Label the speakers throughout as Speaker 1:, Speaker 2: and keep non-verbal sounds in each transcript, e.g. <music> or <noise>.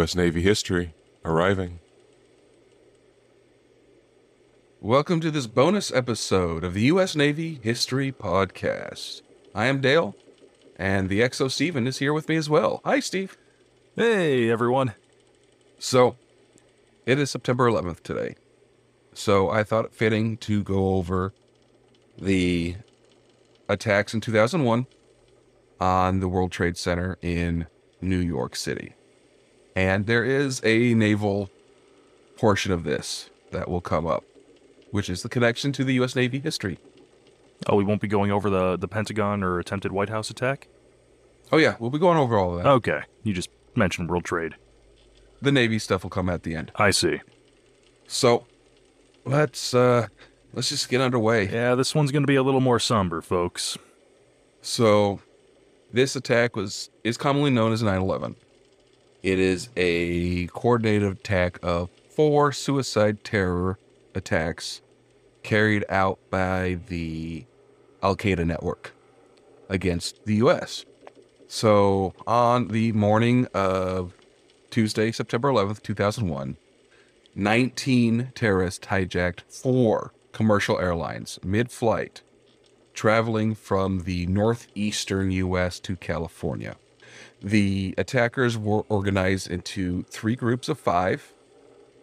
Speaker 1: U.S. Navy history arriving.
Speaker 2: Welcome to this bonus episode of the U.S. Navy History Podcast. I am Dale, and the XO Steven is here with me as well. Hi, Steve.
Speaker 3: Hey, everyone.
Speaker 2: So, it is September 11th today. So, I thought it fitting to go over the attacks in 2001 on the World Trade Center in New York City. And there is a naval portion of this that will come up, which is the connection to the U.S. Navy history.
Speaker 3: Oh, we won't be going over the, the Pentagon or attempted White House attack?
Speaker 2: Oh, yeah, we'll be going over all of that.
Speaker 3: Okay. You just mentioned World Trade.
Speaker 2: The Navy stuff will come at the end.
Speaker 3: I see.
Speaker 2: So, let's uh let's just get underway.
Speaker 3: Yeah, this one's going to be a little more somber, folks.
Speaker 2: So, this attack was is commonly known as 9/11. It is a coordinated attack of four suicide terror attacks carried out by the Al Qaeda network against the U.S. So, on the morning of Tuesday, September 11th, 2001, 19 terrorists hijacked four commercial airlines mid flight, traveling from the northeastern U.S. to California. The attackers were organized into three groups of five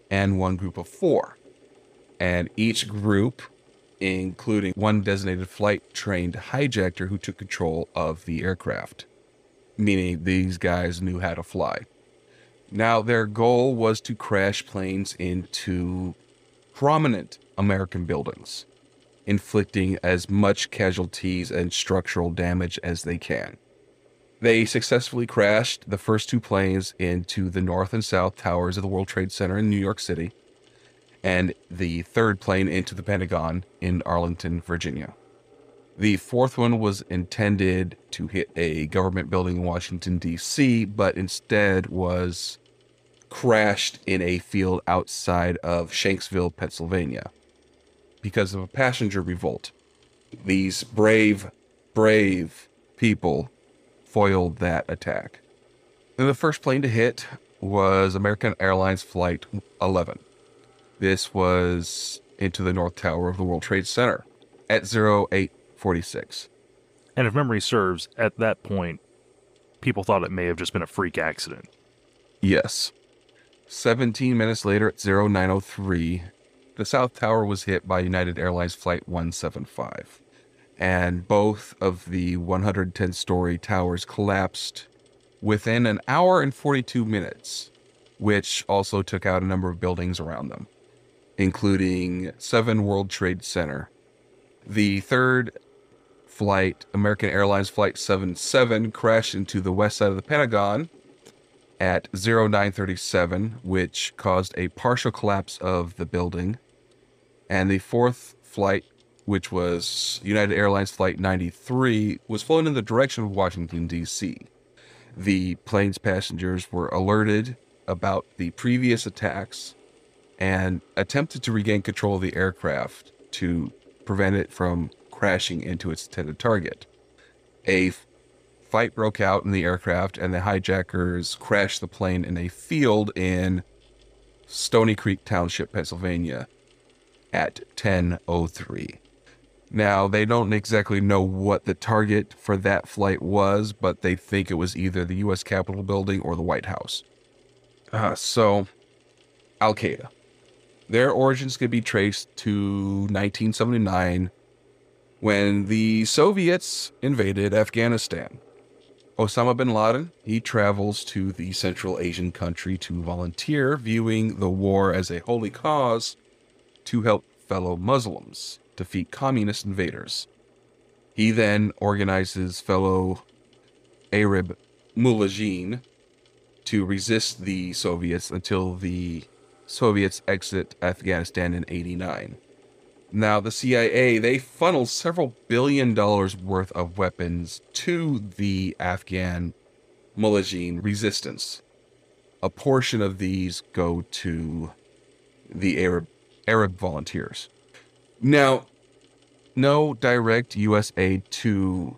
Speaker 2: and one group of four. And each group, including one designated flight trained hijacker who took control of the aircraft, meaning these guys knew how to fly. Now, their goal was to crash planes into prominent American buildings, inflicting as much casualties and structural damage as they can. They successfully crashed the first two planes into the north and south towers of the World Trade Center in New York City, and the third plane into the Pentagon in Arlington, Virginia. The fourth one was intended to hit a government building in Washington, D.C., but instead was crashed in a field outside of Shanksville, Pennsylvania, because of a passenger revolt. These brave, brave people foiled that attack. And the first plane to hit was American Airlines Flight 11. This was into the North Tower of the World Trade Center at 0846.
Speaker 3: And if memory serves, at that point, people thought it may have just been a freak accident.
Speaker 2: Yes. 17 minutes later at 0903, the South Tower was hit by United Airlines Flight 175 and both of the 110 story towers collapsed within an hour and 42 minutes, which also took out a number of buildings around them, including 7 World Trade Center. The third flight, American Airlines Flight 77, crashed into the west side of the Pentagon at 0937, which caused a partial collapse of the building. And the fourth flight which was United Airlines Flight 93, was flown in the direction of Washington, D.C. The plane's passengers were alerted about the previous attacks and attempted to regain control of the aircraft to prevent it from crashing into its intended target. A fight broke out in the aircraft, and the hijackers crashed the plane in a field in Stony Creek Township, Pennsylvania at 1003. Now, they don't exactly know what the target for that flight was, but they think it was either the U.S. Capitol building or the White House. Uh, so, Al Qaeda. Their origins could be traced to 1979 when the Soviets invaded Afghanistan. Osama bin Laden, he travels to the Central Asian country to volunteer, viewing the war as a holy cause to help fellow Muslims defeat communist invaders. He then organizes fellow Arab Mujahideen to resist the Soviets until the Soviets exit Afghanistan in 89. Now, the CIA, they funnel several billion dollars worth of weapons to the Afghan Mujahideen resistance. A portion of these go to the Arab Arab volunteers. Now, no direct U.S. aid to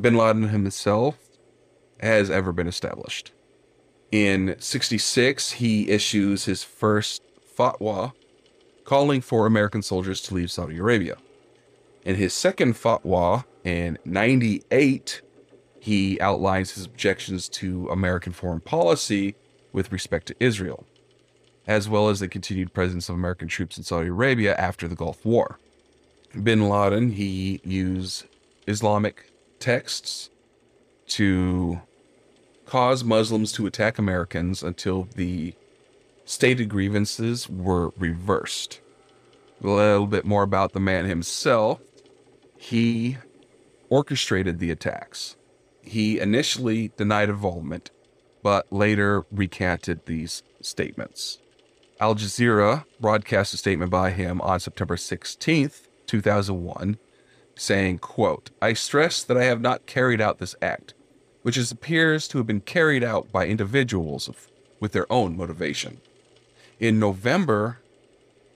Speaker 2: bin Laden himself has ever been established. In 66, he issues his first fatwa calling for American soldiers to leave Saudi Arabia. In his second fatwa in 98, he outlines his objections to American foreign policy with respect to Israel, as well as the continued presence of American troops in Saudi Arabia after the Gulf War. Bin Laden, he used Islamic texts to cause Muslims to attack Americans until the stated grievances were reversed. A little bit more about the man himself. He orchestrated the attacks. He initially denied involvement, but later recanted these statements. Al Jazeera broadcast a statement by him on September 16th, 2001, saying, quote, I stress that I have not carried out this act, which is, appears to have been carried out by individuals of, with their own motivation. In November,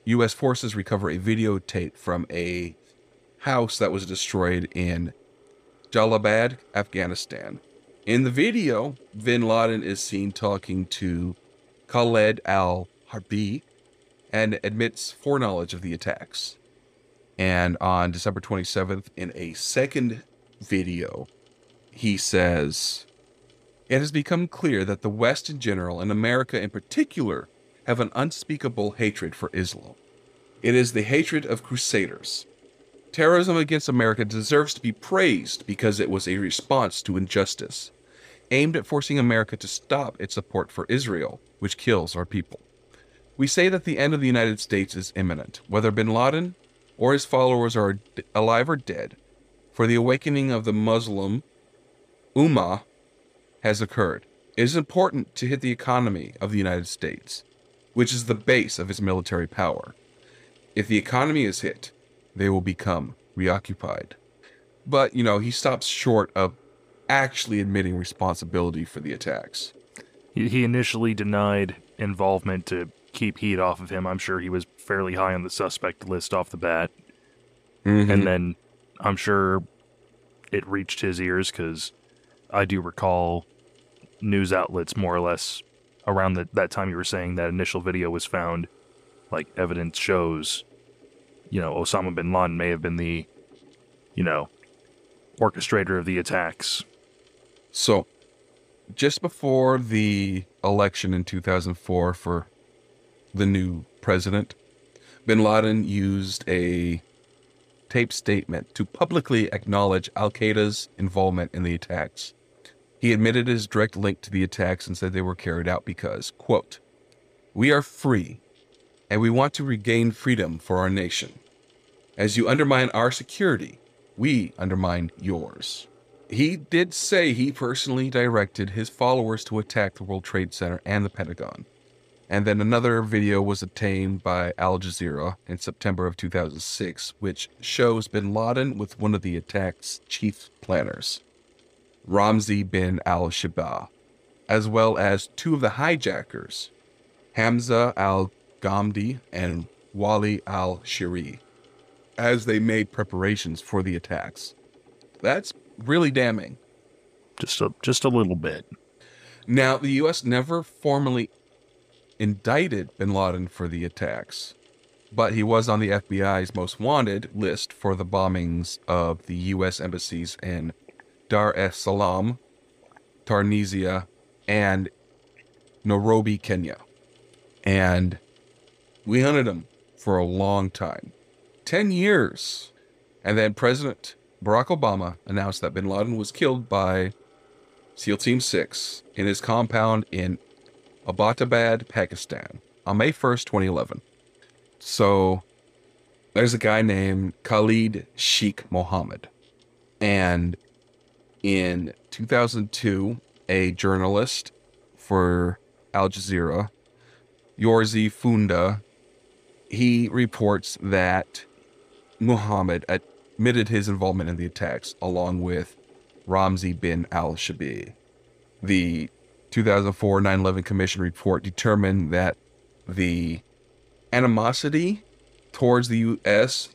Speaker 2: U.S. forces recover a videotape from a house that was destroyed in Jalalabad, Afghanistan. In the video, bin Laden is seen talking to Khaled al Harbi and admits foreknowledge of the attacks. And on December 27th, in a second video, he says, It has become clear that the West in general, and America in particular, have an unspeakable hatred for Islam. It is the hatred of crusaders. Terrorism against America deserves to be praised because it was a response to injustice, aimed at forcing America to stop its support for Israel, which kills our people. We say that the end of the United States is imminent, whether bin Laden or his followers are alive or dead, for the awakening of the Muslim Ummah has occurred. It is important to hit the economy of the United States, which is the base of its military power. If the economy is hit, they will become reoccupied. But, you know, he stops short of actually admitting responsibility for the attacks.
Speaker 3: He, initially denied involvement to keep heat off of him. I'm sure he was fairly high on the suspect list off the bat.
Speaker 2: Mm-hmm.
Speaker 3: And then I'm sure it reached his ears because I do recall news outlets more or less around the, that time you were saying that initial video was found. Like evidence shows, you know, Osama bin Laden may have been the, you know, orchestrator of the attacks.
Speaker 2: So, just before the election in 2004 for the new president, bin Laden used a taped statement to publicly acknowledge Al Qaeda's involvement in the attacks. He admitted his direct link to the attacks and said they were carried out because, quote, We are free and we want to regain freedom for our nation. As you undermine our security, we undermine yours. He did say he personally directed his followers to attack the World Trade Center and the Pentagon. And then another video was obtained by Al Jazeera in September of 2006, which shows bin Laden with one of the attack's chief planners, Ramzi bin al Shibah, as well as two of the hijackers, Hamza al Ghamdi and Wali al Shiri, as they made preparations for the attacks. That's really damning.
Speaker 3: Just a just a little bit.
Speaker 2: Now, the U.S. never formally indicted bin Laden for the attacks, but he was on the FBI's most wanted list for the bombings of the U.S. embassies in Dar es Salaam, Tunisia, and Nairobi, Kenya. And we hunted him for a long time 10 years. And then President Barack Obama announced that bin Laden was killed by SEAL Team 6 in his compound in Abbottabad, Pakistan on May 1st, 2011. So there's a guy named Khalid Sheikh Mohammed. And in 2002, a journalist for Al Jazeera, Yosri Fouda, he reports that Muhammad admitted his involvement in the attacks along with Ramzi bin al Shabi. The 2004 9 11 Commission report determined that the animosity towards the U.S.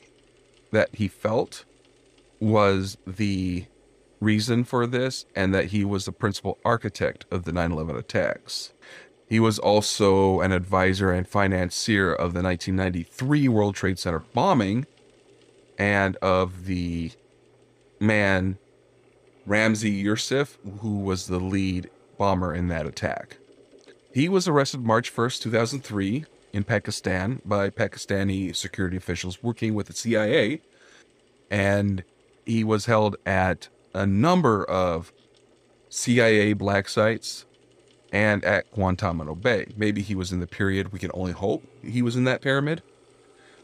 Speaker 2: that he felt was the reason for this and that he was the principal architect of the 9 11 attacks. He was also an advisor and financier of the 1993 World Trade Center bombing and of the man Ramzi Yousef, who was the lead bomber in that attack. He was arrested March 1st, 2003, in Pakistan by Pakistani security officials working with the CIA, and he was held at a number of CIA black sites and at Guantanamo Bay. Maybe he was in the period, we can only hope he was in that pyramid.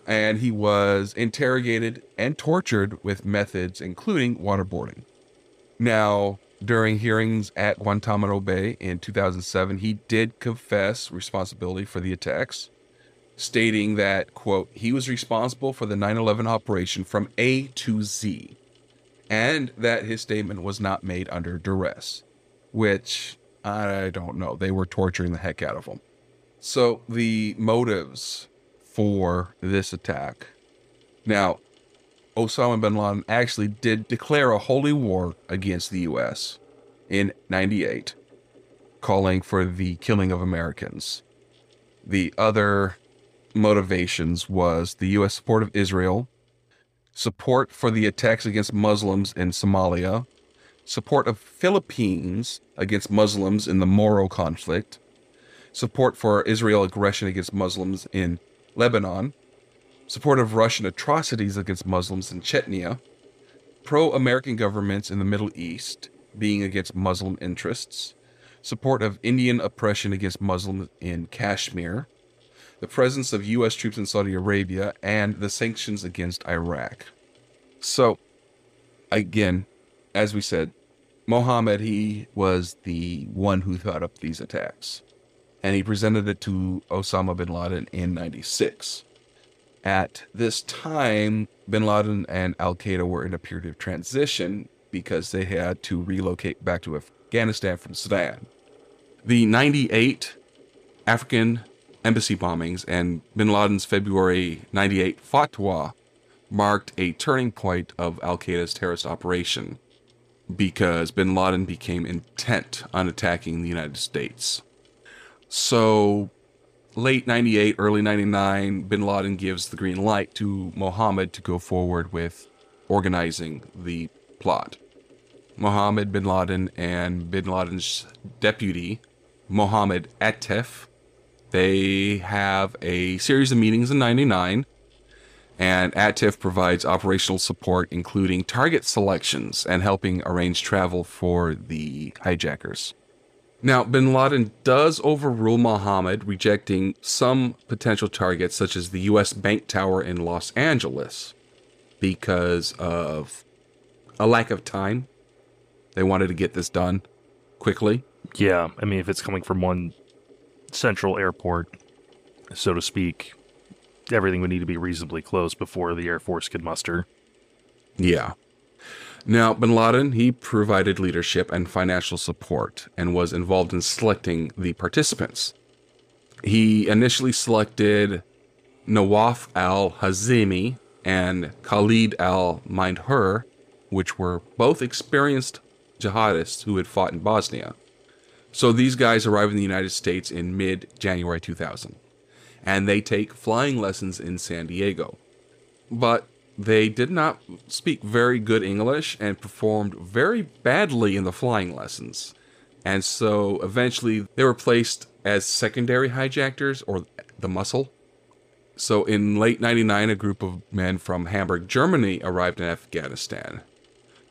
Speaker 2: And he was interrogated and tortured with methods including waterboarding. Now, during hearings at Guantanamo Bay in 2007, he did confess responsibility for the attacks, stating that, quote, he was responsible for the 9 11 operation from A to Z, and that his statement was not made under duress, which I don't know. They were torturing the heck out of him. So, the motives for this attack. Now, Osama bin Laden actually did declare a holy war against the U.S. in 98, calling for the killing of Americans. The other motivations was the U.S. support of Israel, support for the attacks against Muslims in Somalia, support of Philippines against Muslims in the Moro conflict, support for Israel aggression against Muslims in Lebanon, support of Russian atrocities against Muslims in Chechnya, pro American governments in the Middle East being against Muslim interests, support of Indian oppression against Muslims in Kashmir, the presence of U.S. troops in Saudi Arabia, and the sanctions against Iraq. So, again, as we said, Mohammed, he was the one who thought up these attacks. And he presented it to Osama bin Laden in 96. At this time, bin Laden and Al Qaeda were in a period of transition because they had to relocate back to Afghanistan from Sudan. The 98 African embassy bombings and bin Laden's February 98 fatwa marked a turning point of Al Qaeda's terrorist operation because bin Laden became intent on attacking the United States. So late 98, early 99, bin Laden gives the green light to Mohammed to go forward with organizing the plot. Mohammed bin Laden and bin Laden's deputy, Mohammed Atef, they have a series of meetings in 99, and Atef provides operational support, including target selections and helping arrange travel for the hijackers. Now, bin Laden does overrule Mohammed, rejecting some potential targets, such as the U.S. Bank Tower in Los Angeles, because of a lack of time. They wanted to get this done quickly.
Speaker 3: Yeah, I mean, if it's coming from one central airport, so to speak, everything would need to be reasonably close before the Air Force could muster.
Speaker 2: Yeah. Now, bin Laden, he provided leadership and financial support and was involved in selecting the participants. He initially selected Nawaf al Hazimi and Khalid al Mindhur, which were both experienced jihadists who had fought in Bosnia. So these guys arrive in the United States in mid January 2000, and they take flying lessons in San Diego. But they did not speak very good English and performed very badly in the flying lessons. And so eventually they were placed as secondary hijackers or the muscle. So in late 99, a group of men from Hamburg, Germany arrived in Afghanistan.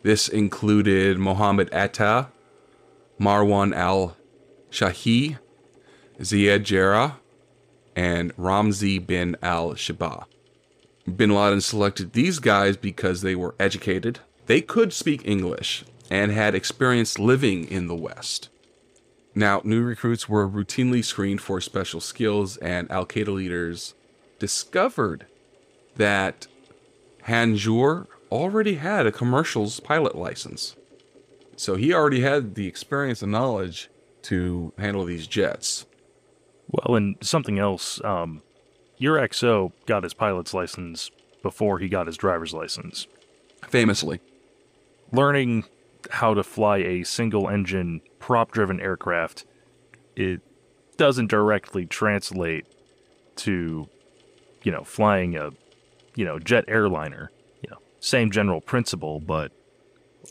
Speaker 2: This included Mohammed Atta, Marwan al Shehhi, Ziad Jarrah, and Ramzi bin al Shibah. Bin Laden selected these guys because they were educated, they could speak English, and had experience living in the West. Now, new recruits were routinely screened for special skills, and Al Qaeda leaders discovered that Hanjour already had a commercial's pilot license. So he already had the experience and knowledge to handle these jets.
Speaker 3: Well, and something else, um, your XO got his pilot's license before he got his driver's license.
Speaker 2: Famously.
Speaker 3: Learning how to fly a single engine prop driven aircraft, it doesn't directly translate to, you know, flying a, you know, jet airliner. You know, same general principle, but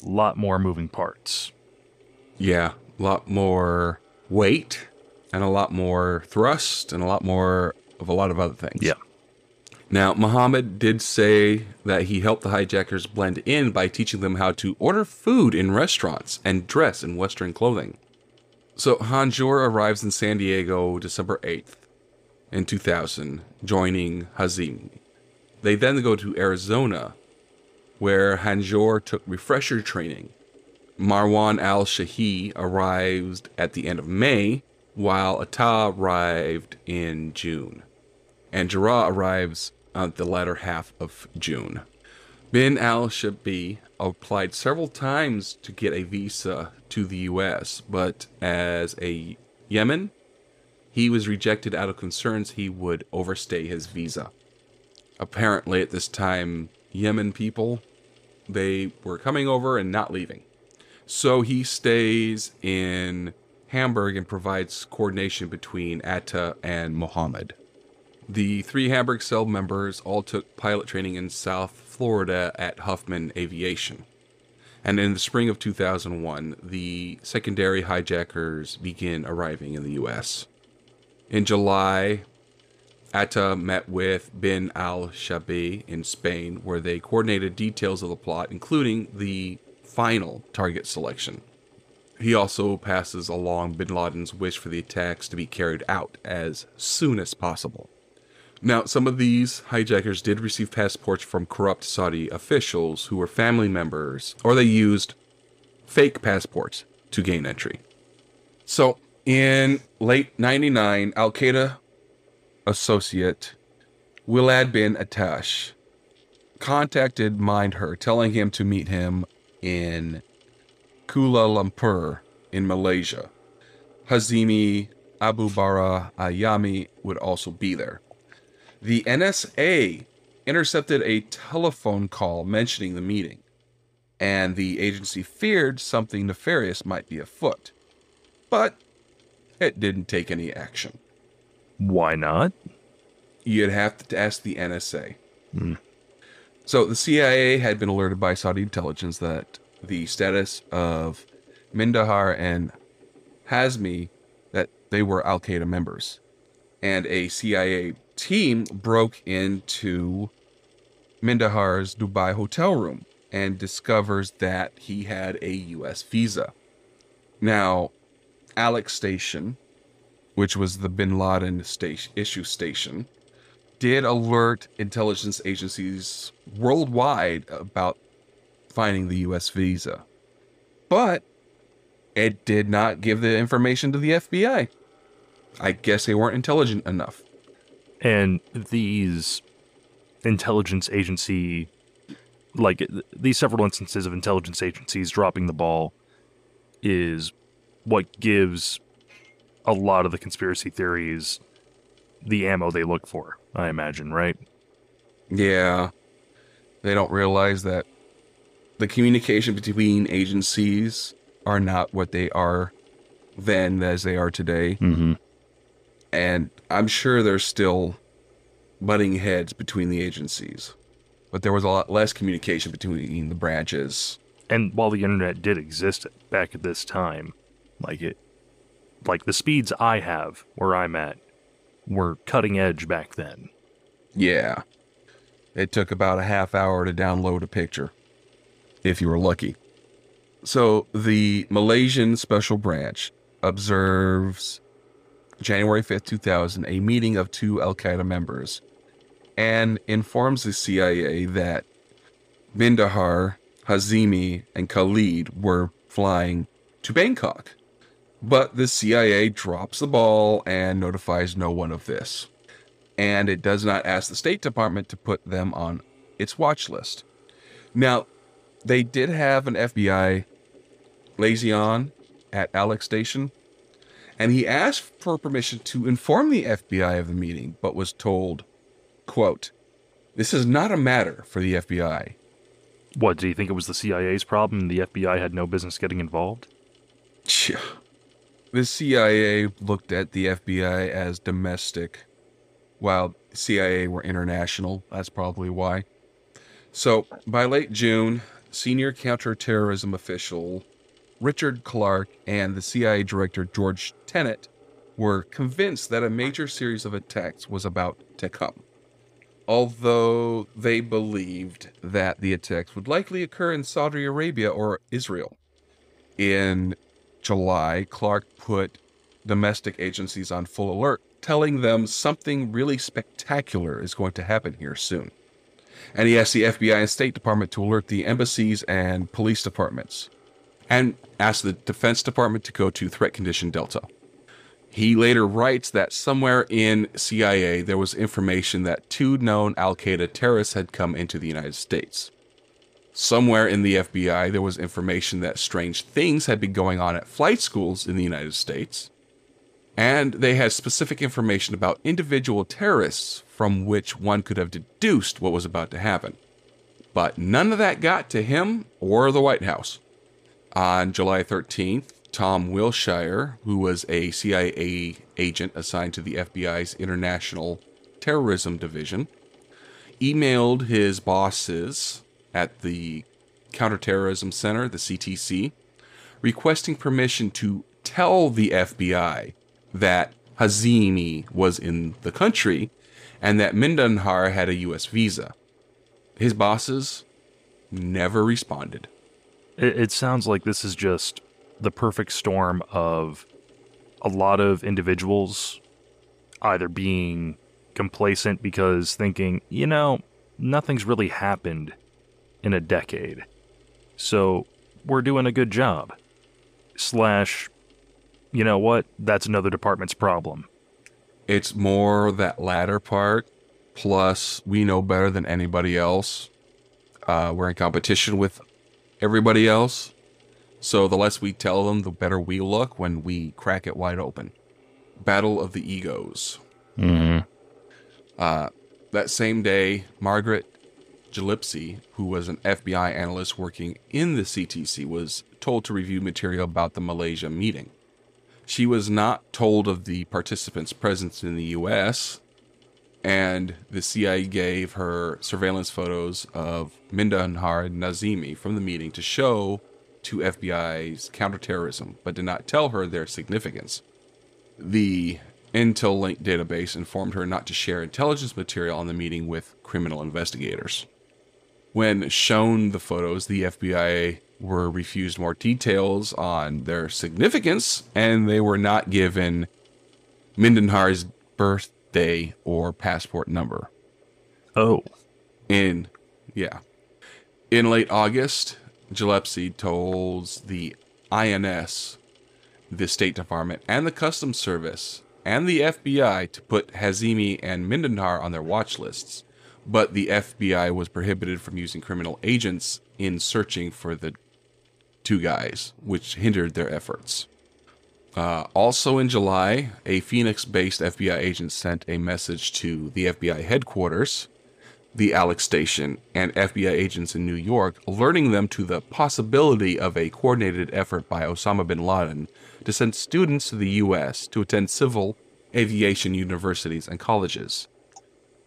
Speaker 3: a lot more moving parts.
Speaker 2: Yeah, a lot more weight and a lot more thrust and a lot more of a lot of other things.
Speaker 3: Yeah.
Speaker 2: Now, Muhammad did say that he helped the hijackers blend in by teaching them how to order food in restaurants and dress in Western clothing. So, Hanjour arrives in San Diego December 8th in 2000, joining Hazim. They then go to Arizona, where Hanjour took refresher training. Marwan al Shehhi arrived at the end of May, while Atta arrived in June. And Jarrah arrives on the latter half of June. Bin al Shabi applied several times to get a visa to the US, but as a Yemen, he was rejected out of concerns he would overstay his visa. Apparently, at this time, Yemen people they were coming over and not leaving. So he stays in Hamburg and provides coordination between Atta and Mohammed. The three Hamburg cell members all took pilot training in South Florida at Huffman Aviation. And in the spring of 2001, the secondary hijackers begin arriving in the US. In July, Atta met with Bin al Shabi in Spain, where they coordinated details of the plot, including the final target selection. He also passes along bin Laden's wish for the attacks to be carried out as soon as possible. Now, some of these hijackers did receive passports from corrupt Saudi officials who were family members, or they used fake passports to gain entry. So, in late 99, Al Qaeda associate Willad bin Atash contacted Mindher, telling him to meet him in Kuala Lumpur in Malaysia. Hazimi Abu Bara Ayami would also be there. The NSA intercepted a telephone call mentioning the meeting, and the agency feared something nefarious might be afoot. But it didn't take any action.
Speaker 3: Why not?
Speaker 2: You'd have to ask the NSA. Hmm. So the CIA had been alerted by Saudi intelligence that the status of Mindahar and Hazmi that they were Al Qaeda members, and a CIA team broke into Mindahar's Dubai hotel room and discovers that he had a U.S. visa. Now, Alec Station, which was the Bin Laden station, issue station, did alert intelligence agencies worldwide about finding the U.S. visa. But it did not give the information to the FBI. I guess they weren't intelligent enough.
Speaker 3: And these intelligence agency, like these several instances of intelligence agencies dropping the ball, is what gives a lot of the conspiracy theories the ammo they look for, I imagine, right?
Speaker 2: Yeah. They don't realize that the communication between agencies are not what they are then as they are today.
Speaker 3: Mm-hmm.
Speaker 2: And I'm sure there's still butting heads between the agencies. But there was a lot less communication between the branches.
Speaker 3: And while the internet did exist back at this time, like it, like the speeds I have where I'm at were cutting edge back then.
Speaker 2: Yeah. It took about a half hour to download a picture, if you were lucky. So the Malaysian Special Branch observes January 5th, 2000, a meeting of two Al Qaeda members and informs the CIA that Bindahar, Hazimi, and Khalid were flying to Bangkok. But the CIA drops the ball and notifies no one of this. And it does not ask the State Department to put them on its watch list. Now, they did have an FBI liaison at Alec Station, and he asked for permission to inform the FBI of the meeting, but was told, quote, This is not a matter for the FBI.
Speaker 3: What, do you think it was the CIA's problem and the FBI had no business getting involved?
Speaker 2: The CIA looked at the FBI as domestic, while CIA were international. That's probably why. So, by late June, senior counterterrorism official Richard Clarke and the CIA director George Tenet were convinced that a major series of attacks was about to come. Although they believed that the attacks would likely occur in Saudi Arabia or Israel. In July, Clarke put domestic agencies on full alert, telling them something really spectacular is going to happen here soon. And he asked the FBI and State Department to alert the embassies and police departments, and asked the Defense Department to go to threat condition Delta. He later writes that somewhere in CIA there was information that two known Al Qaeda terrorists had come into the United States. Somewhere in the FBI there was information that strange things had been going on at flight schools in the United States. And they had specific information about individual terrorists from which one could have deduced what was about to happen. But none of that got to him or the White House. On July 13th, Tom Wilshire, who was a CIA agent assigned to the FBI's International Terrorism Division, emailed his bosses at the Counterterrorism Center, the CTC, requesting permission to tell the FBI that Hazimi was in the country and that Mindanhar had a U.S. visa. His bosses never responded.
Speaker 3: It, it sounds like this is just the perfect storm of a lot of individuals either being complacent because thinking, you know, nothing's really happened in a decade. So we're doing a good job. Slash, you know what? That's another department's problem.
Speaker 2: It's more that latter part. Plus, we know better than anybody else. Uh, we're in competition with everybody else. So the less we tell them, the better we look when we crack it wide open. Battle of the Egos.
Speaker 3: Mm-hmm.
Speaker 2: Uh, that same day, Margaret Gillespie, who was an FBI analyst working in the CTC, was told to review material about the Malaysia meeting. She was not told of the participants' presence in the U.S., and the CIA gave her surveillance photos of Mindanhar Nazimi from the meeting to show to FBI's counterterrorism, but did not tell her their significance. The Intelink database informed her not to share intelligence material on the meeting with criminal investigators. When shown the photos, the FBI were refused more details on their significance, and they were not given Mindanhar's birthday or passport number.
Speaker 3: Oh.
Speaker 2: In, yeah. In late August, Gillespie told the INS, the State Department, and the Customs Service and the FBI to put Hazimi and Mindanhar on their watch lists, but the FBI was prohibited from using criminal agents in searching for the two guys, which hindered their efforts. Uh, also in July, a Phoenix based FBI agent sent a message to the FBI headquarters the Alec station and FBI agents in New York, alerting them to the possibility of a coordinated effort by Osama bin Laden to send students to the U.S. to attend civil aviation universities and colleges.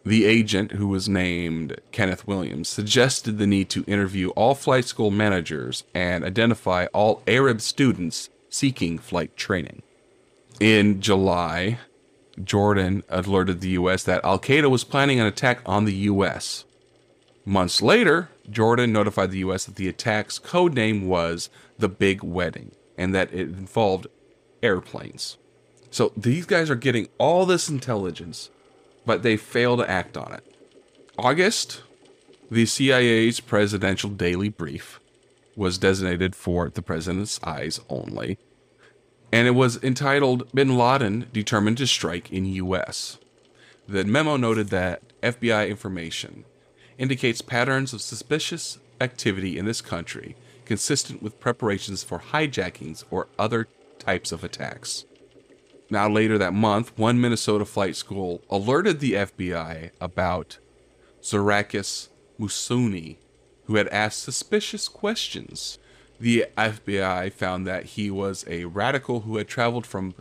Speaker 2: The agent, who was named Kenneth Williams, suggested the need to interview all flight school managers and identify all Arab students seeking flight training. In July, Jordan alerted the U.S. that Al Qaeda was planning an attack on the U.S. Months later, Jordan notified the U.S. that the attack's code name was the Big Wedding and that it involved airplanes. So these guys are getting all this intelligence, but they fail to act on it. August, the CIA's presidential daily brief was designated for the president's eyes only and it was entitled Bin Laden Determined to Strike in U.S. The memo noted that FBI information indicates patterns of suspicious activity in this country consistent with preparations for hijackings or other types of attacks. Now, later that month, one Minnesota flight school alerted the FBI about Zorakis Musuni, who had asked suspicious questions. The FBI found that he was a radical who had traveled from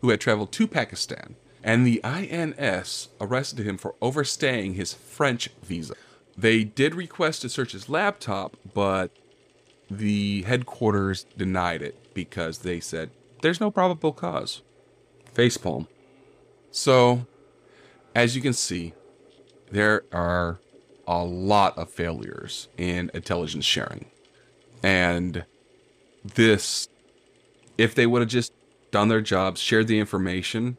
Speaker 2: who had traveled to Pakistan, and the INS arrested him for overstaying his French visa. They did request to search his laptop, but the headquarters denied it because they said there's no probable cause. Facepalm. So, as you can see, there are a lot of failures in intelligence sharing. And this, if they would have just done their jobs, shared the information,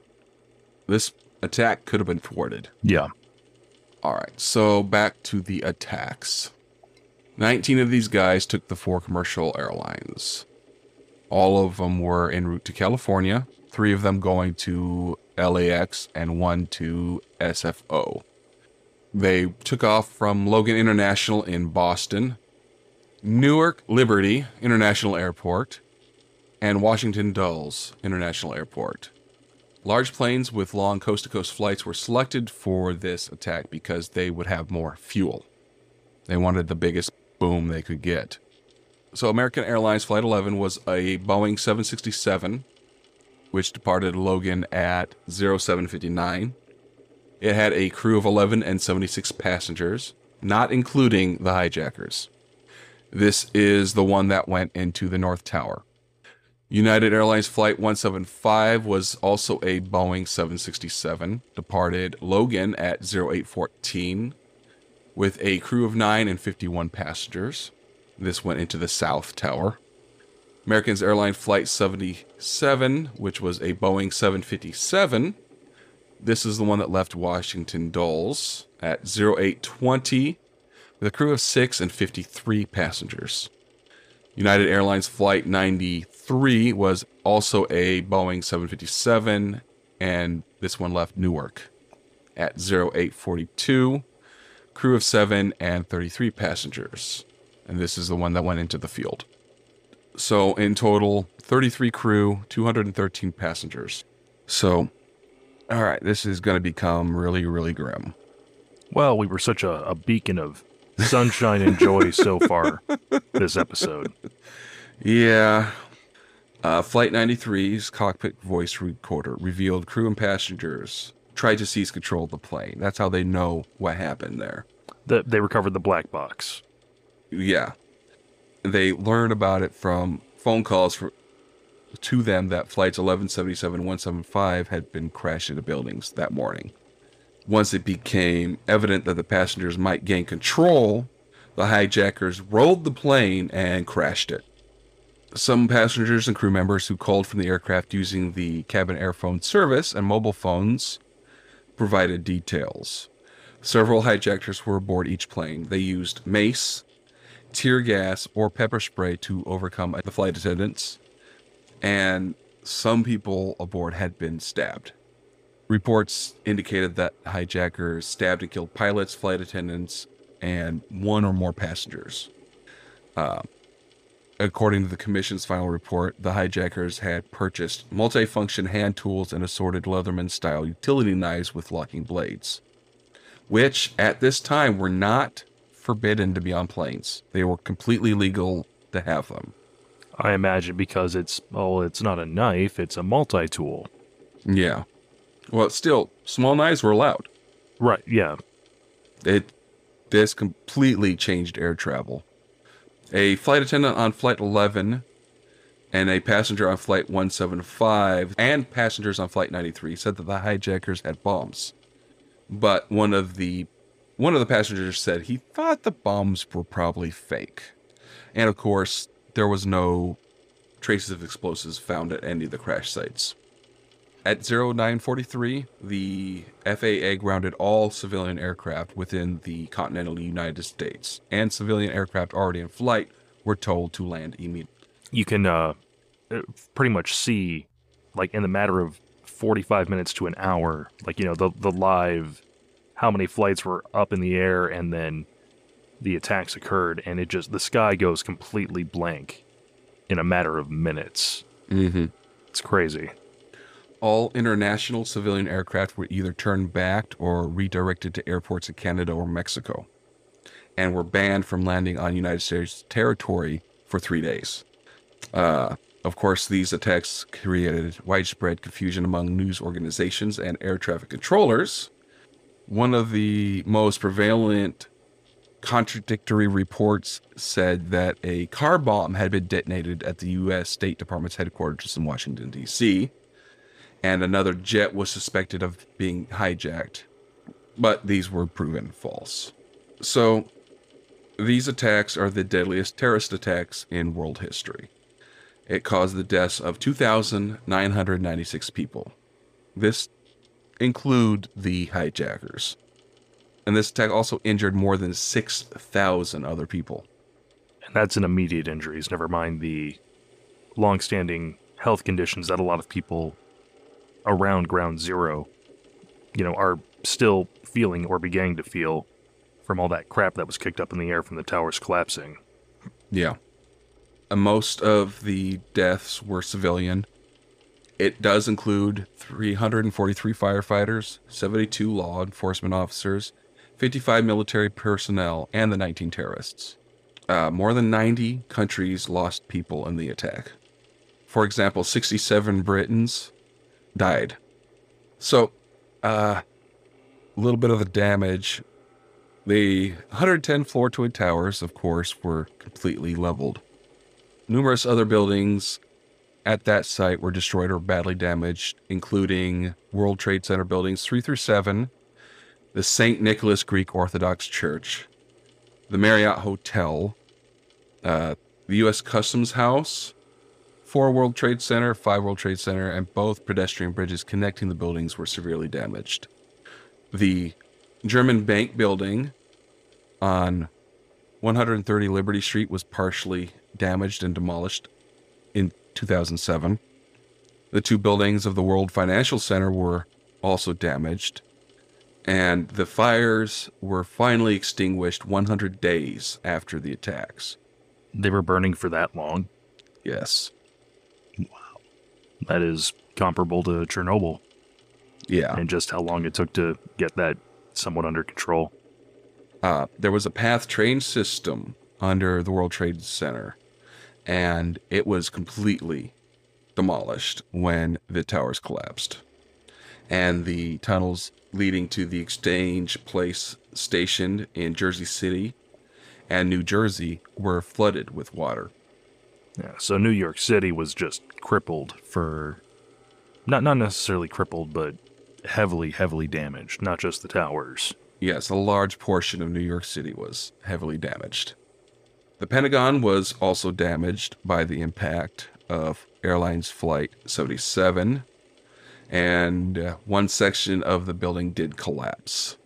Speaker 2: this attack could have been thwarted.
Speaker 3: Yeah.
Speaker 2: All right, so back to the attacks. 19 of these guys took the four commercial airlines. All of them were en route to California, three of them going to LAX and one to SFO. They took off from Logan International in Boston, Newark Liberty International Airport, and Washington Dulles International Airport. Large planes with long coast to coast flights were selected for this attack because they would have more fuel. They wanted the biggest boom they could get. So, American Airlines Flight 11 was a Boeing 767, which departed Logan at 0759. It had a crew of 11 and 76 passengers, not including the hijackers. This is the one that went into the North Tower. United Airlines Flight 175 was also a Boeing 767, departed Logan at 0814 with a crew of 9 and 51 passengers. This went into the South Tower. American's Airline Flight 77, which was a Boeing 757. This is the one that left Washington Dulles at 0820 with a crew of 6 and 53 passengers. United Airlines Flight 93 was also a Boeing 757, and this one left Newark at 0842, crew of 7 and 33 passengers. And this is the one that went into the field. So, in total, 33 crew, 213 passengers. So, all right, this is going to become really, really grim.
Speaker 3: Well, we were such a, a beacon of sunshine and joy so far this episode.
Speaker 2: Yeah. Uh, Flight 93's cockpit voice recorder revealed crew and passengers tried to seize control of the plane. That's how they know what happened there.
Speaker 3: The, they recovered the black box.
Speaker 2: Yeah. They learned about it from phone calls for, to them that flights 1177 175 had been crashed into buildings that morning. Once it became evident that the passengers might gain control, the hijackers rolled the plane and crashed it. Some passengers and crew members who called from the aircraft using the cabin airphone service and mobile phones provided details. Several hijackers were aboard each plane. They used mace, tear gas, or pepper spray to overcome the flight attendants, and some people aboard had been stabbed. Reports indicated that hijackers stabbed and killed pilots, flight attendants, and one or more passengers. Uh, according to the commission's final report, the hijackers had purchased multifunction hand tools and assorted Leatherman style utility knives with locking blades, which at this time were not forbidden to be on planes. They were completely legal to have them.
Speaker 3: I imagine because it's, oh, it's not a knife, it's a multi tool.
Speaker 2: Yeah. Well, still, small knives were allowed.
Speaker 3: Right, yeah.
Speaker 2: It this completely changed air travel. A flight attendant on flight 11 and a passenger on flight 175 and passengers on flight 93 said that the hijackers had bombs. But one of the one of the passengers said he thought the bombs were probably fake. And of course, there was no traces of explosives found at any of the crash sites. At 0943, the FAA grounded all civilian aircraft within the continental United States, and civilian aircraft already in flight were told to land immediately.
Speaker 3: You can uh, uh, pretty much see, like, in the matter of 45 minutes to an hour, like, you know, the, the live, how many flights were up in the air, and then the attacks occurred, and it just, the sky goes completely blank in a matter of minutes.
Speaker 2: Mm-hmm.
Speaker 3: It's crazy
Speaker 2: all international civilian aircraft were either turned back or redirected to airports in Canada or Mexico. and were banned from landing on United States territory for three days. Uh, of course, these attacks created widespread confusion among news organizations and air traffic controllers. One of the most prevalent contradictory reports said that a car bomb had been detonated at the U.S. State Department's headquarters in Washington, D.C., and another jet was suspected of being hijacked, but these were proven false. So, these attacks are the deadliest terrorist attacks in world history. It caused the deaths of 2,996 people. This include the hijackers. And this attack also injured more than 6,000 other people.
Speaker 3: And that's an immediate injuries, never mind the long-standing health conditions that a lot of people around ground zero, you know, are still feeling or beginning to feel from all that crap that was kicked up in the air from the towers collapsing.
Speaker 2: Yeah. And most of the deaths were civilian. It does include 343 firefighters, 72 law enforcement officers, 55 military personnel, and the 19 terrorists. Uh, more than 90 countries lost people in the attack. For example, 67 Britons died. So, uh, a little bit of the damage. The 110 floor twin towers, of course, were completely leveled. Numerous other buildings at that site were destroyed or badly damaged, including World Trade Center buildings 3 through 7, the St. Nicholas Greek Orthodox Church, the Marriott Hotel, uh, the U.S. Customs House, 4 World Trade Center, 5 World Trade Center, and both pedestrian bridges connecting the buildings were severely damaged. The German Bank building on 130 Liberty Street was partially damaged and demolished in 2007. The two buildings of the World Financial Center were also damaged, and the fires were finally extinguished 100 days after the attacks.
Speaker 3: They were burning for that long.
Speaker 2: Yes.
Speaker 3: That is comparable to Chernobyl
Speaker 2: Yeah.
Speaker 3: and just how long it took to get that somewhat under control.
Speaker 2: uh, there was a PATH train system under the World Trade Center, and it was completely demolished when the towers collapsed. And the tunnels leading to the Exchange Place station in Jersey City and New Jersey were flooded with water.
Speaker 3: Yeah, so New York City was just crippled for not not necessarily crippled, but heavily, heavily damaged. Not just the towers.
Speaker 2: Yes, a large portion of New York City was heavily damaged. The Pentagon was also damaged by the impact of Airlines Flight 77, and uh, one section of the building did collapse.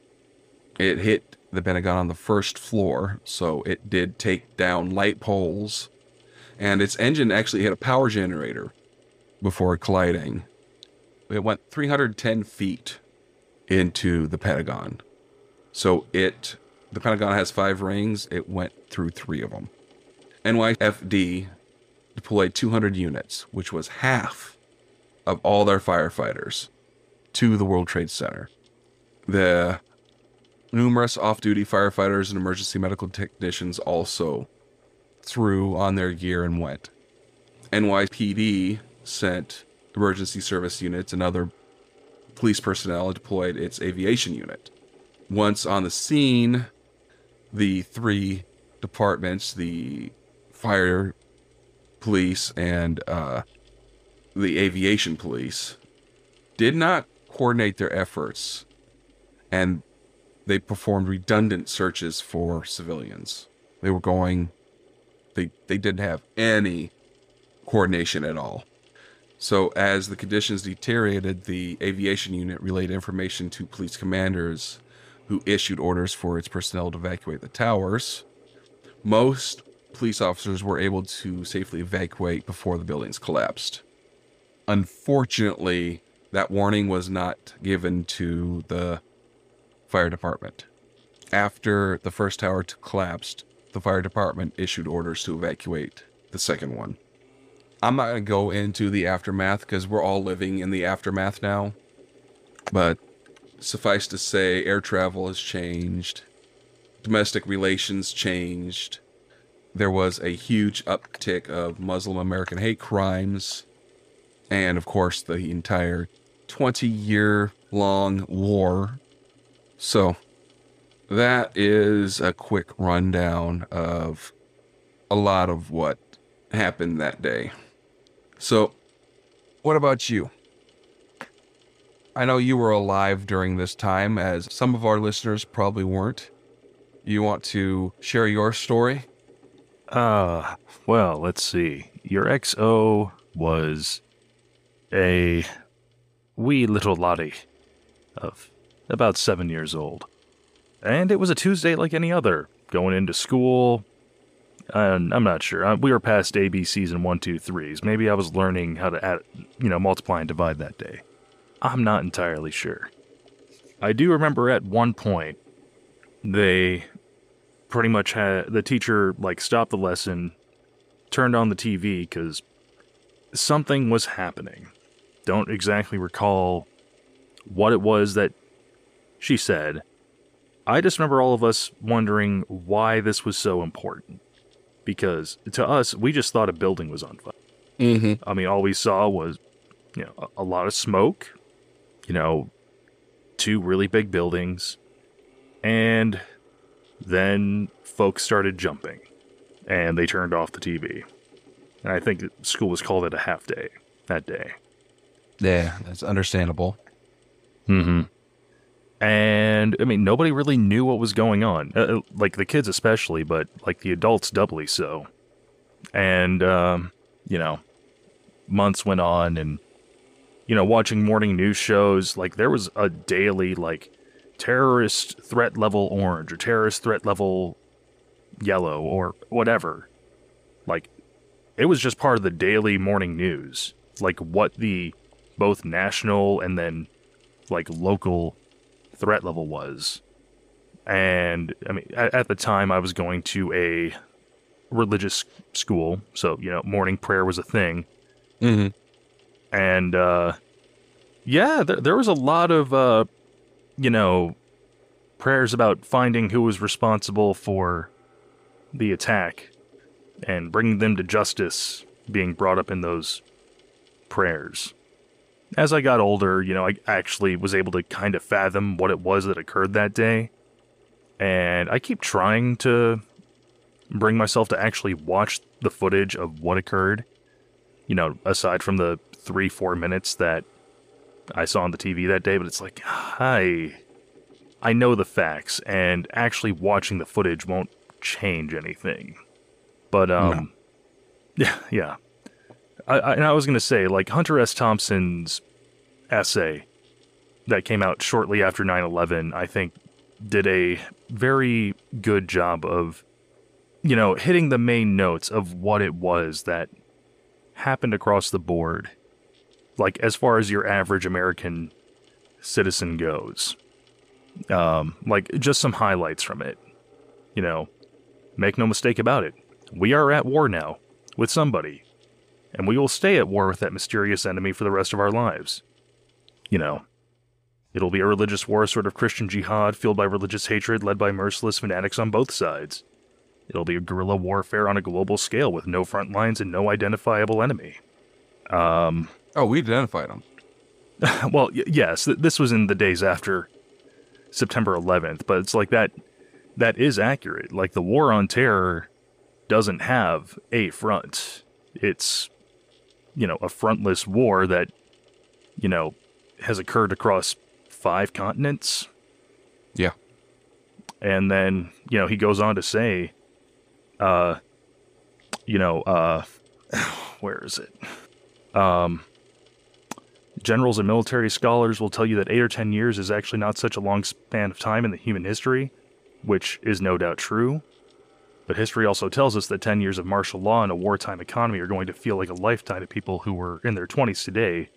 Speaker 2: It hit the Pentagon on the first floor, so it did take down light poles, and its engine actually hit a power generator before colliding. It went 310 feet into the Pentagon. So it, the Pentagon has five rings. It went through three of them. NYFD deployed 200 units, which was half of all their firefighters, to the World Trade Center. The numerous off-duty firefighters and emergency medical technicians also threw on their gear and went. NYPD sent emergency service units and other police personnel deployed its aviation unit once on the scene, the three departments, the fire police and uh, the aviation police, did not coordinate their efforts and they performed redundant searches for civilians. They were going, they, they didn't have any coordination at all. So, as the conditions deteriorated, the aviation unit relayed information to police commanders who issued orders for its personnel to evacuate the towers. Most police officers were able to safely evacuate before the buildings collapsed. Unfortunately, that warning was not given to the fire department. After the first tower collapsed, the fire department issued orders to evacuate the second one. I'm not going to go into the aftermath because we're all living in the aftermath now. But suffice to say, air travel has changed. domestic relations changed. There was a huge uptick of Muslim American hate crimes. And of course, the entire 20 year long war. So, that is a quick rundown of a lot of what happened that day. So, what about you? I know you were alive during this time, as some of our listeners probably weren't. You want to share your story?
Speaker 3: Uh, well, let's see. Your XO was a wee little laddie of about seven years old. And it was a Tuesday like any other, going into school. And I'm not sure. Uh, We were past ABCs and one, two, threes. Maybe I was learning how to add, you know, multiply and divide that day. I'm not entirely sure. I do remember at one point they pretty much had the teacher like stopped the lesson, turned on the TV because something was happening. Don't exactly recall what it was that she said. I just remember all of us wondering why this was so important. Because to us, we just thought a building was on fire.
Speaker 2: Mm-hmm.
Speaker 3: I mean, all we saw was, you know, a, a lot of smoke, you know, two really big buildings, and then folks started jumping, and they turned off the TV. And I think school was called it a half day that day.
Speaker 2: Yeah, that's understandable.
Speaker 3: Mm-hmm. And I mean, nobody really knew what was going on. Uh, like the kids, especially, but like the adults, doubly so. And um, you know, months went on, and you know, watching morning news shows, like there was a daily like terrorist threat level orange or terrorist threat level yellow or whatever. Like it was just part of the daily morning news. Like what the both national and then like local threat level was. And I mean, at, at the time, I was going to a religious school, so you know, morning prayer was a thing.
Speaker 2: Mm-hmm.
Speaker 3: And uh, yeah, there, there was a lot of uh, you know prayers about finding who was responsible for the attack and bringing them to justice being brought up in those prayers as I got older, you know, I actually was able to kind of fathom what it was that occurred that day. And I keep trying to bring myself to actually watch the footage of what occurred. You know, aside from the three, four minutes that I saw on the TV that day, but it's like, I, I know the facts, and actually watching the footage won't change anything. But, um, <laughs> yeah, yeah. I, and I was going to say, like, Hunter S. Thompson's essay that came out shortly after 9 11, I think, did a very good job of, you know, hitting the main notes of what it was that happened across the board. Like, as far as your average American citizen goes. Um, like, just some highlights from it. You know, make no mistake about it. We are at war now with somebody and we will stay at war with that mysterious enemy for the rest of our lives. You know, it'll be a religious war, a sort of Christian jihad fueled by religious hatred led by merciless fanatics on both sides. It'll be a guerrilla warfare on a global scale with no front lines and no identifiable enemy. Um,
Speaker 2: Oh, we identified them. <laughs>
Speaker 3: well, y- yes, th- this was in the days after September 11th, but it's like that that is accurate. Like the war on terror doesn't have a front. It's you know, a frontless war that you know has occurred across five continents.
Speaker 2: Yeah.
Speaker 3: And then, you know, he goes on to say uh you know, uh <sighs> where is it? Um Generals and military scholars will tell you that eight or ten years is actually not such a long span of time in the human history, which is no doubt true. But history also tells us that 10 years of martial law and a wartime economy are going to feel like a lifetime to people who were in their 20s today.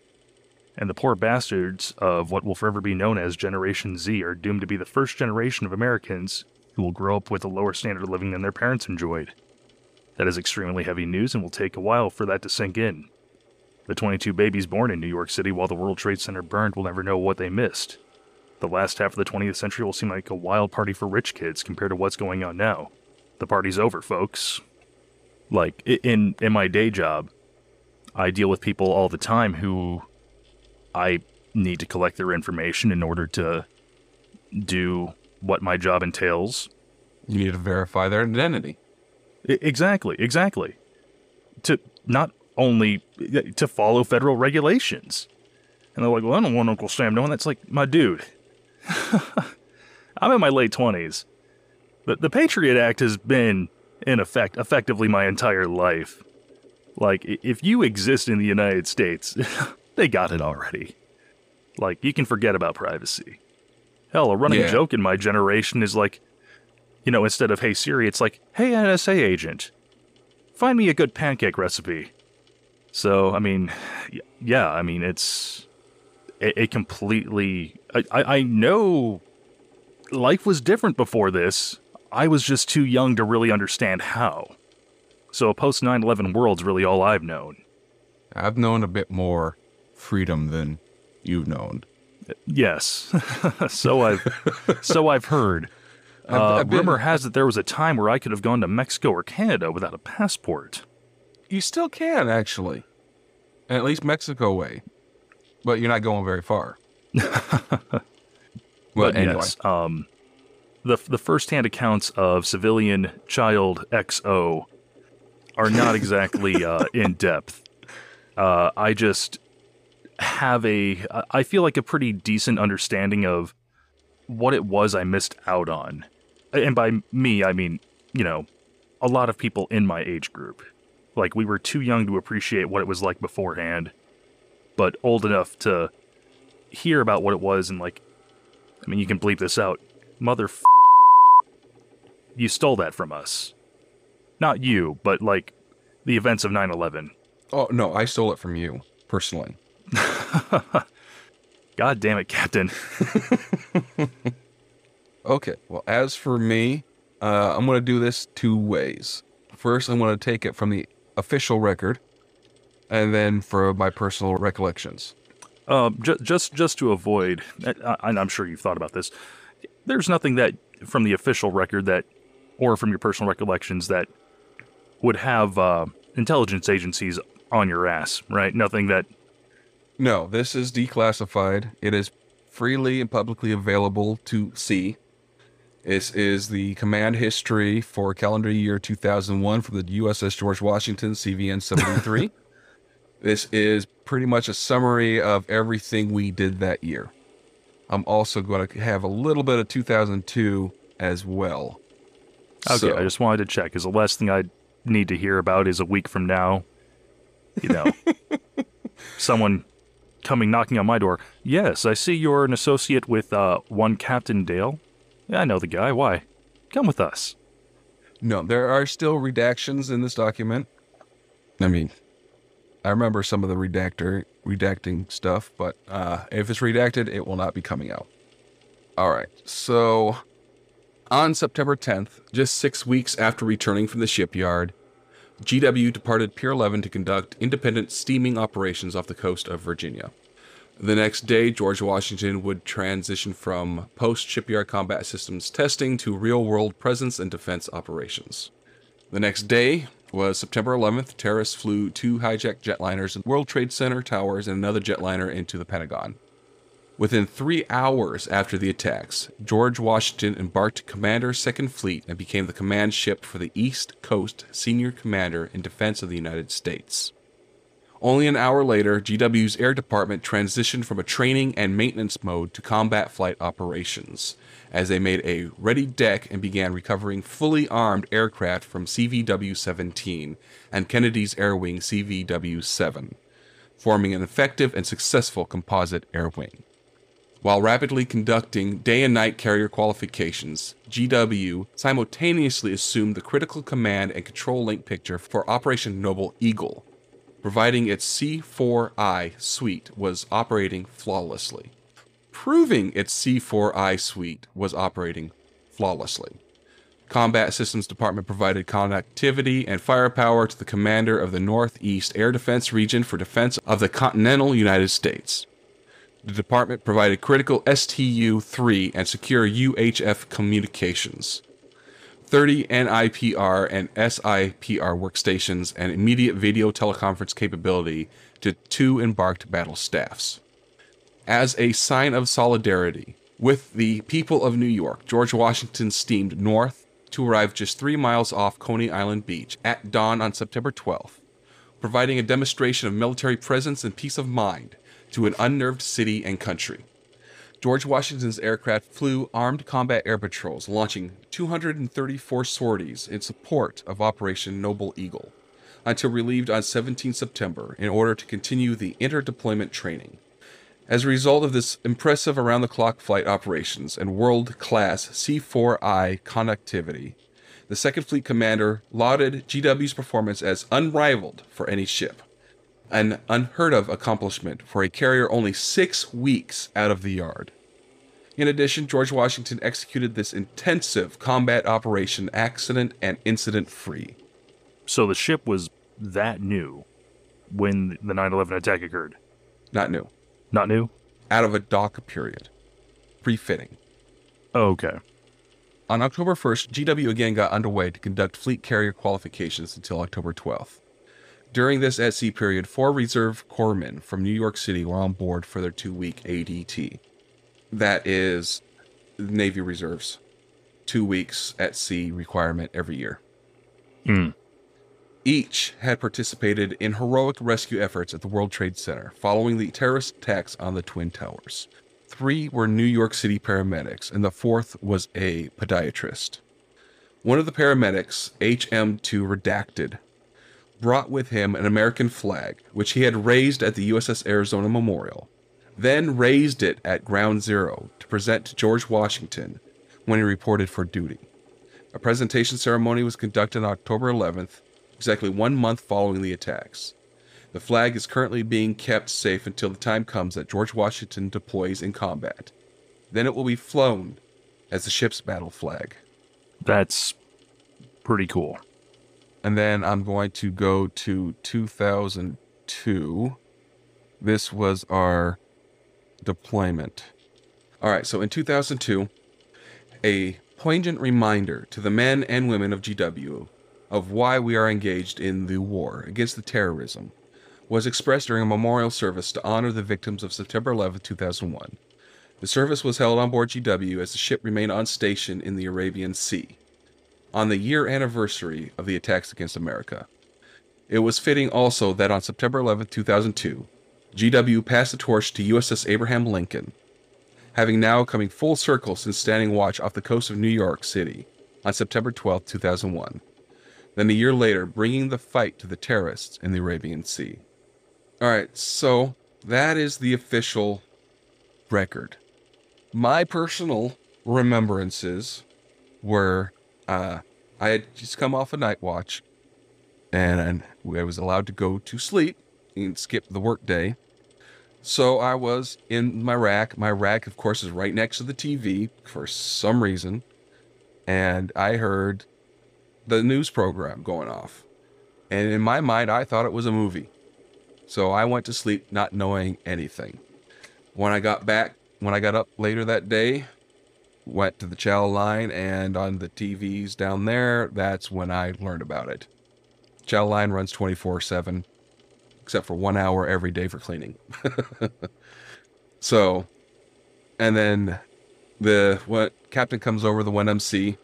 Speaker 3: And the poor bastards of what will forever be known as Generation Z are doomed to be the first generation of Americans who will grow up with a lower standard of living than their parents enjoyed. That is extremely heavy news and will take a while for that to sink in. The 22 babies born in New York City while the World Trade Center burned will never know what they missed. the last half of the 20th century will seem like a wild party for rich kids compared to what's going on now. The party's over, folks. Like in in my day job, I deal with people all the time who I need to collect their information in order to do what my job entails.
Speaker 2: You need to verify their identity.
Speaker 3: I- exactly, exactly. To not only to follow federal regulations. And they're like, "Well, I don't want Uncle Sam knowing." That's like, my dude. <laughs> I'm in my late twenties. The the Patriot Act has been in effect effectively my entire life. Like, if you exist in the United States, <laughs> they got it already. Like, you can forget about privacy. Hell, a running
Speaker 2: Yeah.
Speaker 3: joke in my generation is like, you know, instead of "Hey Siri," it's like, "Hey NSA agent, find me a good pancake recipe." So, I mean, yeah, I mean, it's a, a completely. I, I, I know life was different before this. I was just too young to really understand how. So, a post 9 11 world's really all I've known.
Speaker 2: I've known a bit more freedom than you've known.
Speaker 3: Yes. <laughs> so I've so I've heard. <laughs> Uh,
Speaker 2: I've been-
Speaker 3: rumor has it there was a time where I could have gone to Mexico or Canada without a passport.
Speaker 2: You still can actually, at least Mexico way, but you're not going very far. <laughs> well,
Speaker 3: but
Speaker 2: anyway,
Speaker 3: yes, um, the the first-hand accounts of civilian child XO are not <laughs> exactly uh, in depth. Uh, I just have a I feel like a pretty decent understanding of what it was I missed out on, and by me I mean you know a lot of people in my age group. Like we were too young to appreciate what it was like beforehand, but old enough to hear about what it was and like I mean, you can bleep this out. Mother. You stole that from us. Not you, but like the events of 9 11.
Speaker 2: oh no, I stole it from you personally. <laughs>
Speaker 3: God damn it, Captain. <laughs>
Speaker 2: Okay, well, as for me, uh, I'm going to do this two ways. First, I'm going to take it from the official record, and then for my personal recollections.
Speaker 3: Um, ju- just just to avoid, I- and I'm sure you've thought about this. There's nothing that from the official record that, or from your personal recollections that would have uh, intelligence agencies on your ass, right? Nothing that.
Speaker 2: No, this is declassified. It is freely and publicly available to see. This is the command history for calendar year 2001 for the USS George Washington CVN 73. <laughs> this is pretty much a summary of everything we did that year. I'm also going to have a little bit of 2002 as well.
Speaker 3: Okay,
Speaker 2: So-
Speaker 3: I just wanted to check. Because the last thing I need to hear about is a week from now. You know, <laughs> someone coming knocking on my door. Yes, I see you're an associate with uh, one Captain Dale. Yeah, I know the guy. Why? Come with us.
Speaker 2: No, there are still redactions in this document. I mean, I remember some of the redactor redacting stuff, but uh, if it's redacted, it will not be coming out. All right. So, on September 10th, just six weeks after returning from the shipyard, GW departed Pier 11 to conduct independent steaming operations off the coast of Virginia. The next day, George Washington would transition from post shipyard combat systems testing to real world presence and defense operations. The next day was September 11th. Terrorists flew two hijacked jetliners at World Trade Center towers and another jetliner into the Pentagon. Within three hours after the attacks, George Washington embarked Commander Second Fleet and became the command ship for the East Coast Senior Commander in defense of the United States. Only an hour later, GW's Air Department transitioned from a training and maintenance mode to combat flight operations, as they made a ready deck and began recovering fully armed aircraft from CVW 17 and Kennedy's Air Wing CVW 7, forming an effective and successful composite air wing. While rapidly conducting day and night carrier qualifications, GW simultaneously assumed the critical command and control link picture for Operation Noble Eagle, providing its C4I suite was operating flawlessly. Proving its C4I suite was operating flawlessly. Combat Systems Department provided connectivity and firepower to the commander of the Northeast Air Defense Region for defense of the continental United States. The department provided critical STU 3 and secure UHF communications, 30 NIPR and SIPR workstations, and immediate video teleconference capability to two embarked battle staffs. As a sign of solidarity with the people of New York, George Washington steamed north to arrive just three miles off Coney Island Beach at dawn on September 12th, providing a demonstration of military presence and peace of mind to an unnerved city and country. George Washington's aircraft flew armed combat air patrols, launching 234 sorties in support of Operation Noble Eagle, until relieved on 17 September in order to continue the inter-deployment training. As a result of this impressive around the clock flight operations and world class C4I connectivity, the Second Fleet commander lauded GW's performance as unrivaled for any ship an unheard of accomplishment for a carrier only six weeks out of the yard. In addition, George Washington executed this intensive combat operation accident and incident free.
Speaker 3: So the ship was that new when the 9 11 attack occurred.
Speaker 2: Not new.
Speaker 3: Not new?
Speaker 2: Out of a dock period. Pre fitting.
Speaker 3: Oh, okay.
Speaker 2: On October 1st, GW again got underway to conduct fleet carrier qualifications until October 12th. During this at sea period, four reserve corpsmen from New York City were on board for their two week ADT. That is Navy Reserves. Two weeks at sea requirement every year.
Speaker 3: Hmm.
Speaker 2: Each had participated in heroic rescue efforts at the World Trade Center following the terrorist attacks on the Twin Towers. Three were New York City paramedics, and the fourth was a podiatrist. One of the paramedics, HM2 Redacted, brought with him an American flag, which he had raised at the USS Arizona Memorial, then raised it at Ground Zero to present to George Washington when he reported for duty. A presentation ceremony was conducted on October 11th, exactly one month following the attacks. The flag is currently being kept safe until the time comes that George Washington deploys in combat. Then it will be flown as the ship's battle flag.
Speaker 3: That's pretty cool.
Speaker 2: And then I'm going to go to 2002. This was our deployment. All right, so in 2002, a poignant reminder to the men and women of GW of why we are engaged in the war against the terrorism was expressed during a memorial service to honor the victims of September 11, 2001. The service was held on board GW as the ship remained on station in the Arabian Sea on the year anniversary of the attacks against America. It was fitting also that on September 11, 2002, GW passed the torch to USS Abraham Lincoln, having now coming full circle since standing watch off the coast of New York City on September 12, 2001. Then a year later, bringing the fight to the terrorists in the Arabian Sea. All right, so that is the official record. My personal remembrances were uh, I had just come off a night watch, and I was allowed to go to sleep and skip the workday. So I was in my rack. My rack, of course, is right next to the TV for some reason, and I heard the news program going off. And in my mind, I thought it was a movie. So I went to sleep not knowing anything. When I got back, when I got up later that day, went to the channel line and on the TVs down there, that's when I learned about it. Channel line runs 24 7, except for one hour every day for cleaning. <laughs> so, and then the what captain comes over the 1MC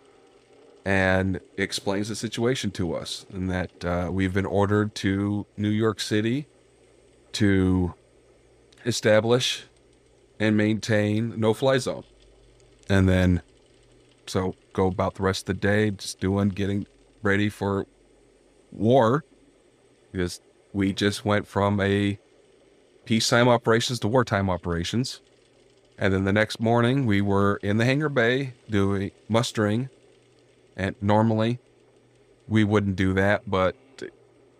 Speaker 2: and explains the situation to us and that uh, we've been ordered to New York City to establish and maintain no fly zone and then so go about the rest of the day just doing getting ready for war. Because we just went from a peacetime operations to wartime operations. And then the next morning we were in the hangar bay doing mustering. And normally we wouldn't do that but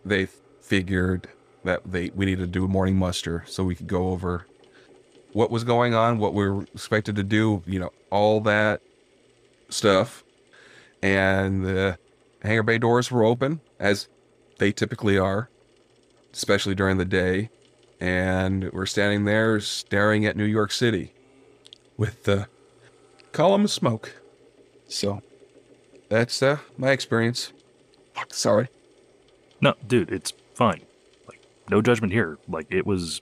Speaker 2: they figured that they we needed to do a morning muster so we could go over what was going on, what we were expected to do, you know, all that stuff. And the hangar bay doors were open, as they typically are, especially during the day. and we're standing there staring at New York City with the column of smoke. So that's uh, my experience. Sorry.
Speaker 3: No, dude, it's fine. Like, no judgment here. Like, it was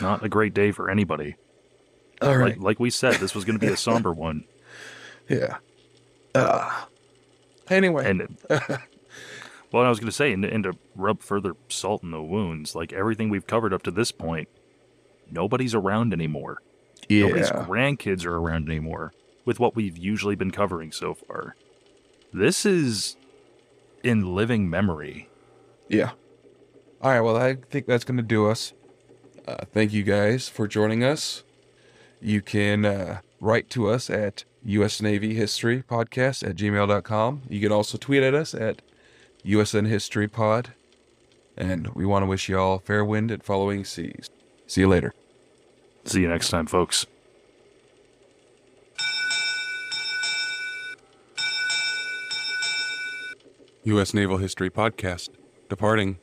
Speaker 3: not a great day for anybody.
Speaker 2: All
Speaker 3: Like, like we said, this was going to be a <laughs> somber one.
Speaker 2: Yeah. Uh, anyway.
Speaker 3: And <laughs> well, I was going to say, and, and to rub further salt in the wounds, like everything we've covered up to this point, nobody's around anymore.
Speaker 2: Yeah.
Speaker 3: Nobody's grandkids are around anymore with what we've usually been covering so far. This is in living memory.
Speaker 2: Yeah. All right. Well, I think that's going to do us. Uh, thank you guys for joining us. You can uh, write to us at US Navy History Podcast at gmail.com. You can also tweet at us at USN History Pod. And we want to wish you all fair wind and following seas. See you later.
Speaker 3: See you next time, folks.
Speaker 1: U.S. Naval History Podcast. Departing.